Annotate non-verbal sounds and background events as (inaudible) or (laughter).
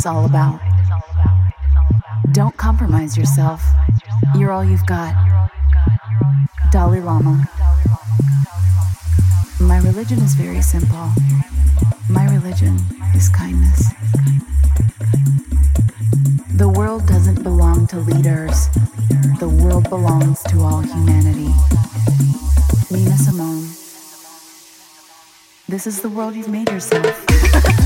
is all about. Don't compromise yourself. You're all you've got. Dalai Lama. My religion is very simple. My religion is kindness. The world doesn't belong to leaders. The world belongs to all humanity. Nina Simone. This is the world you've made yourself. (laughs)